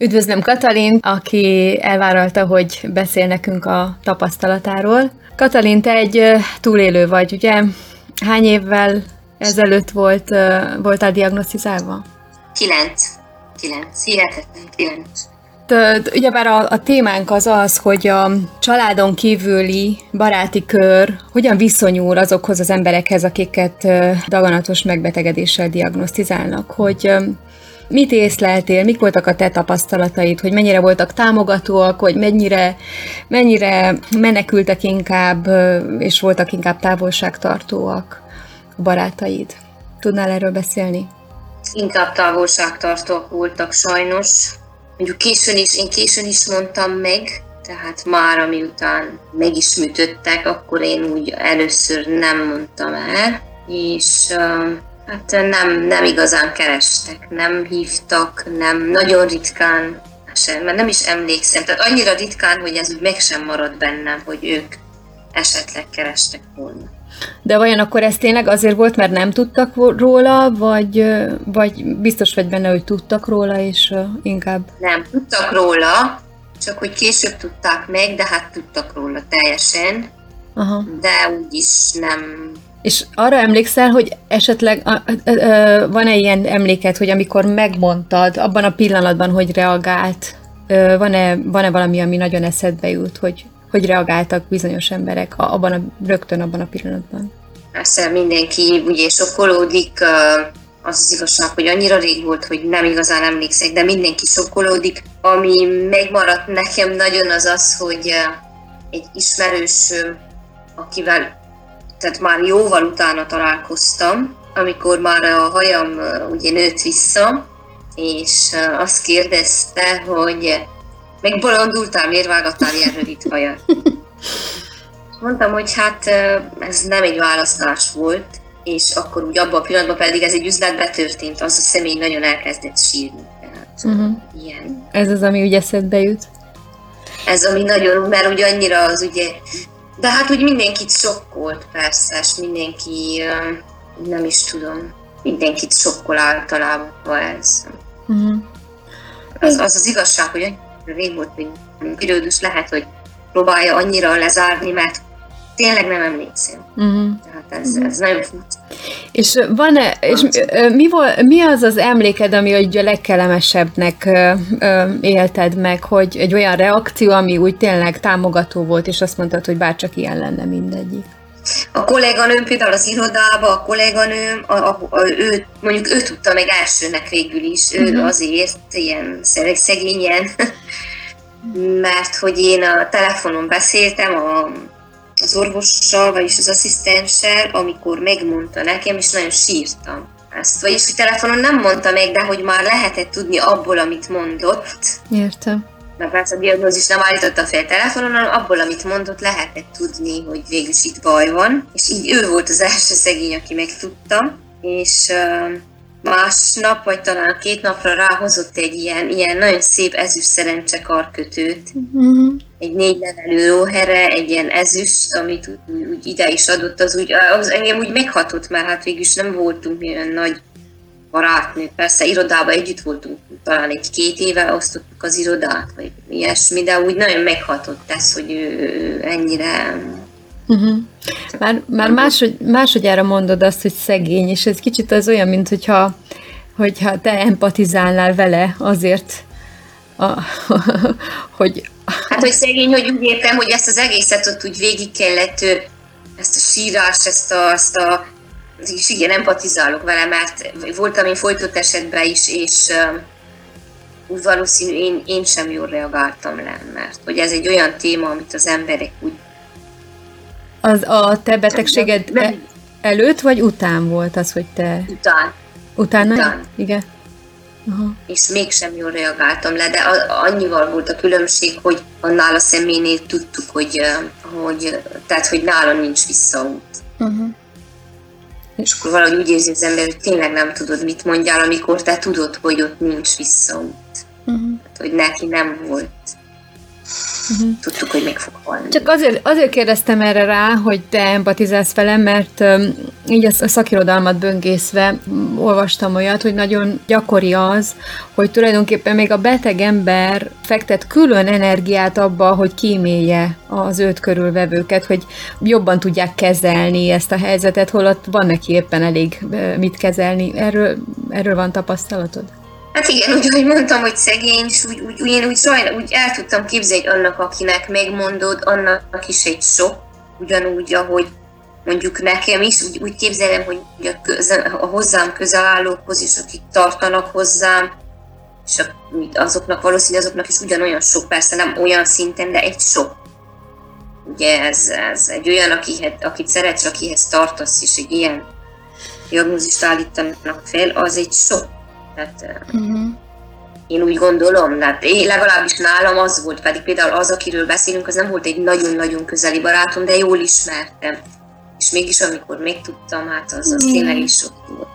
Üdvözlöm Katalin, aki elvállalta, hogy beszél nekünk a tapasztalatáról. Katalin, te egy túlélő vagy, ugye? Hány évvel ezelőtt volt, voltál diagnosztizálva? Kilenc. Kilenc. Hihetetlen kilenc. Ugyebár a, a témánk az az, hogy a családon kívüli baráti kör hogyan viszonyul azokhoz az emberekhez, akiket daganatos megbetegedéssel diagnosztizálnak, hogy mit észleltél, mik voltak a te tapasztalataid, hogy mennyire voltak támogatóak, hogy mennyire, mennyire menekültek inkább, és voltak inkább távolságtartóak a barátaid. Tudnál erről beszélni? Inkább távolságtartóak voltak sajnos. Mondjuk későn is, én későn is mondtam meg, tehát már amiután meg is műtöttek, akkor én úgy először nem mondtam el, és hát nem, nem igazán kerestek, nem hívtak, nem, nagyon ritkán, sem, mert nem is emlékszem, tehát annyira ritkán, hogy ez úgy meg sem marad bennem, hogy ők esetleg kerestek volna. De vajon akkor ez tényleg azért volt, mert nem tudtak róla, vagy, vagy biztos vagy benne, hogy tudtak róla, és inkább... Nem, tudtak róla, csak hogy később tudták meg, de hát tudtak róla teljesen. Aha. De úgyis nem... És arra emlékszel, hogy esetleg van-e ilyen emléket, hogy amikor megmondtad, abban a pillanatban, hogy reagált, van-e, van-e valami, ami nagyon eszedbe jut, hogy hogy reagáltak bizonyos emberek abban a, rögtön abban a pillanatban? Persze mindenki ugye sokkolódik, az az igazság, hogy annyira rég volt, hogy nem igazán emlékszek, de mindenki sokkolódik. Ami megmaradt nekem nagyon az az, hogy egy ismerős, akivel tehát már jóval utána találkoztam, amikor már a hajam ugye nőtt vissza, és azt kérdezte, hogy Megbolondultál, miért vágattál ilyen rövid hajat? Mondtam, hogy hát ez nem egy választás volt, és akkor úgy abban a pillanatban pedig ez egy üzletbe történt, az a személy nagyon elkezdett sírni. Tehát, uh-huh. ilyen. Ez az, ami ugye eszedbe jut? Ez ami nagyon, mert ugye annyira az ugye, de hát úgy mindenkit sokkolt persze, és mindenki, nem is tudom, mindenkit sokkol általában ez. Uh-huh. Az, az az igazság, hogy rég volt, hogy periódus lehet, hogy próbálja annyira lezárni, mert tényleg nem emlékszem. Uh-huh. Tehát ez, ez nagyon furcsa. És van-e, és mi, volt, mi az az emléked, ami a legkelemesebbnek élted meg, hogy egy olyan reakció, ami úgy tényleg támogató volt, és azt mondtad, hogy bárcsak ilyen lenne mindegyik? A kolléganőm például az irodába, a kolléganőm, a, a, a, ő, mondjuk ő tudta meg elsőnek végül is, ő uh-huh. azért ilyen szegényen, mert hogy én a telefonon beszéltem a, az orvossal, vagyis az asszisztenssel, amikor megmondta nekem, és nagyon sírtam ezt. Vagyis, hogy telefonon nem mondta meg, de hogy már lehetett tudni abból, amit mondott. Értem mert persze a diagnózis nem állította fel telefonon, hanem abból, amit mondott, lehetett tudni, hogy végül itt baj van. És így ő volt az első szegény, aki megtudta, és másnap, vagy talán két napra ráhozott egy ilyen, ilyen nagyon szép ezüst szerencse karkötőt. Uh-huh. Egy négy levelő róhere, egy ilyen ezüst, amit úgy, úgy ide is adott, az, úgy, az engem úgy meghatott, mert hát végül is nem voltunk olyan nagy barátnő, persze irodában együtt voltunk, talán egy-két éve osztottuk az irodát, vagy ilyesmi, de úgy nagyon meghatott ez, hogy ő ennyire Uh-huh. Már, már máshogy, másodjára mondod azt, hogy szegény, és ez kicsit az olyan, mint hogyha, hogyha te empatizálnál vele azért, a, hogy... Hát, hogy szegény, hogy úgy értem, hogy ezt az egészet ott úgy végig kellett, ezt a sírást, ezt a, ezt a és igen, empatizálok vele, mert voltam én folytott esetben is, és úgy valószínű én, én sem jól reagáltam le, mert hogy ez egy olyan téma, amit az emberek úgy... Az a te betegséged nem, nem. előtt vagy után volt az, hogy te... Után. Utána? Után. Igen. Aha. És mégsem jól reagáltam le, de annyival volt a különbség, hogy annál a személynél tudtuk, hogy, hogy, tehát, hogy nála nincs visszaút. Uh-huh és akkor valahogy úgy érzi az ember, hogy tényleg nem tudod, mit mondjál, amikor te tudod, hogy ott nincs visszaút. Uh-huh. Hát, hogy neki nem volt. Uh-huh. tudtuk, hogy meg fog halni. Csak azért, azért kérdeztem erre rá, hogy te empatizálsz velem, mert um, így a, a szakirodalmat böngészve olvastam olyat, hogy nagyon gyakori az, hogy tulajdonképpen még a beteg ember fektet külön energiát abba, hogy kímélje az őt körülvevőket, hogy jobban tudják kezelni ezt a helyzetet, holott van neki éppen elég mit kezelni. Erről, erről van tapasztalatod? Hát igen, úgy, hogy mondtam, hogy szegény, és úgy, úgy, úgy én úgy, sajna, úgy el tudtam képzelni, hogy annak, akinek megmondod, annak is egy sok, ugyanúgy, ahogy mondjuk nekem is, úgy, úgy képzelem, hogy a, köze, a hozzám közel állókhoz is, akik tartanak hozzám, és azoknak valószínűleg azoknak is ugyanolyan sok, persze nem olyan szinten, de egy sok. Ugye ez, ez egy olyan, akihez, akit szeretsz, akihez tartasz, és egy ilyen diagnózist állítanak fel, az egy sok tehát uh-huh. én úgy gondolom, hát én legalábbis nálam az volt, pedig például az, akiről beszélünk, az nem volt egy nagyon-nagyon közeli barátom, de jól ismertem. És mégis amikor megtudtam, hát az, az tényleg is sok volt.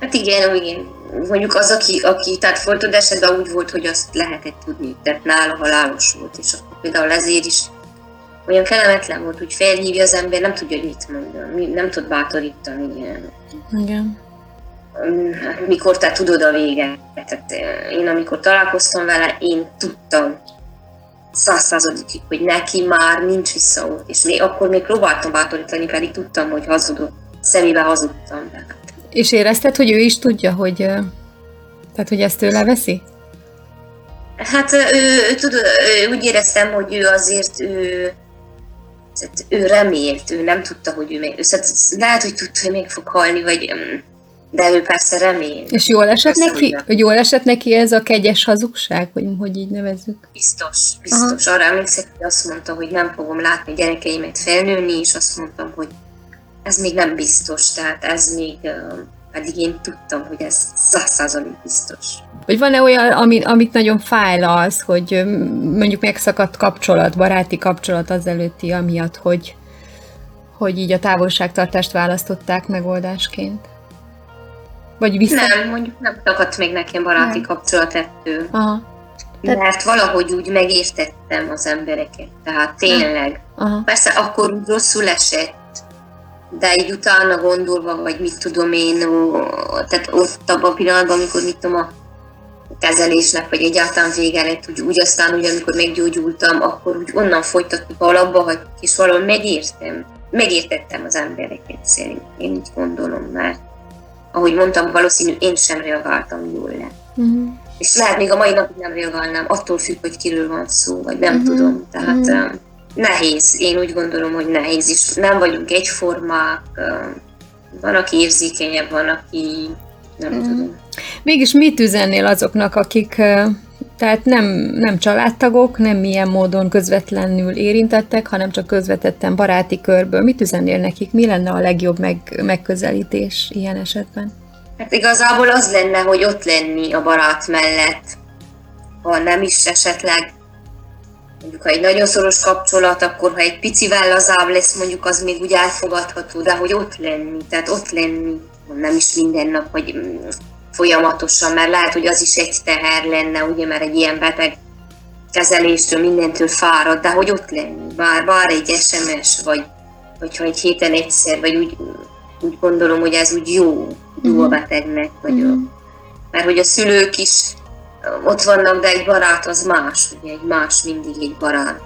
Hát igen, igen, mondjuk az, aki, aki tehát folytod esetben úgy volt, hogy azt lehetett tudni, tehát nála halálos volt, és akkor például ezért is olyan kellemetlen volt, hogy felhívja az ember, nem tudja, hogy mit mondja, nem tud bátorítani. Ilyen. Igen mikor te tudod a véget. Tehát én amikor találkoztam vele, én tudtam százszázadikig, hogy neki már nincs visszaút. És még, akkor még próbáltam bátorítani, pedig tudtam, hogy hazudok. Szemébe hazudtam. És érezted, hogy ő is tudja, hogy, tehát, hogy ezt ő leveszi? Hát ő, ő, tudod, ő, úgy éreztem, hogy ő azért ő, ő remélt, ő nem tudta, hogy ő még, lehet, hogy tudta, hogy még fog halni, vagy de ő persze remél. És jól esett persze, neki, hogy jól esett neki ez a kegyes hazugság, hogy, hogy így nevezzük? Biztos, biztos. Aha. Arra emlékszek, hogy azt mondta, hogy nem fogom látni gyerekeimet felnőni, és azt mondtam, hogy ez még nem biztos, tehát ez még, pedig én tudtam, hogy ez százszázalék biztos. Vagy van-e olyan, amit, amit nagyon fájl az, hogy mondjuk megszakadt kapcsolat, baráti kapcsolat az előtti, amiatt, hogy, hogy így a távolságtartást választották megoldásként? Vagy vissza? Nem, mondjuk nem szakadt még nekem baráti nem. kapcsolat ettől. Aha. Tehát... Mert valahogy úgy megértettem az embereket. Tehát tényleg. Aha. Persze akkor úgy rosszul esett, de így utána gondolva, vagy mit tudom én, tehát ott abban a pillanatban, amikor mit tudom, a kezelésnek, vagy egyáltalán vége lett, úgy, úgy aztán, úgy, amikor meggyógyultam, akkor úgy onnan folytattuk alapba, hogy és valahol megértem, megértettem az embereket szerint, én úgy gondolom, mert ahogy mondtam, valószínű én sem reagáltam jól le. Uh-huh. És lehet még a mai napig nem reagálnám, attól függ, hogy kiről van szó, vagy nem uh-huh. tudom. Tehát uh-huh. nehéz, én úgy gondolom, hogy nehéz, és nem vagyunk egyformák, van, aki érzékenyebb, van, aki nem uh-huh. tudom. Mégis mit üzennél azoknak, akik tehát nem, nem családtagok, nem milyen módon közvetlenül érintettek, hanem csak közvetetten baráti körből. Mit üzennél nekik? Mi lenne a legjobb meg, megközelítés ilyen esetben? Hát igazából az lenne, hogy ott lenni a barát mellett, ha nem is esetleg mondjuk ha egy nagyon szoros kapcsolat, akkor ha egy picivel lazább lesz, mondjuk az még úgy elfogadható, de hogy ott lenni, tehát ott lenni, nem is minden nap, hogy folyamatosan, mert lehet, hogy az is egy teher lenne, ugye, mert egy ilyen beteg kezeléstől, mindentől fárad, de hogy ott lenni, bár, bár egy SMS, vagy hogyha egy héten egyszer, vagy úgy, úgy gondolom, hogy ez úgy jó, jó a mhm. betegnek, vagy mm. a, mert hogy a szülők is ott vannak, de egy barát az más, ugye egy más mindig egy barát.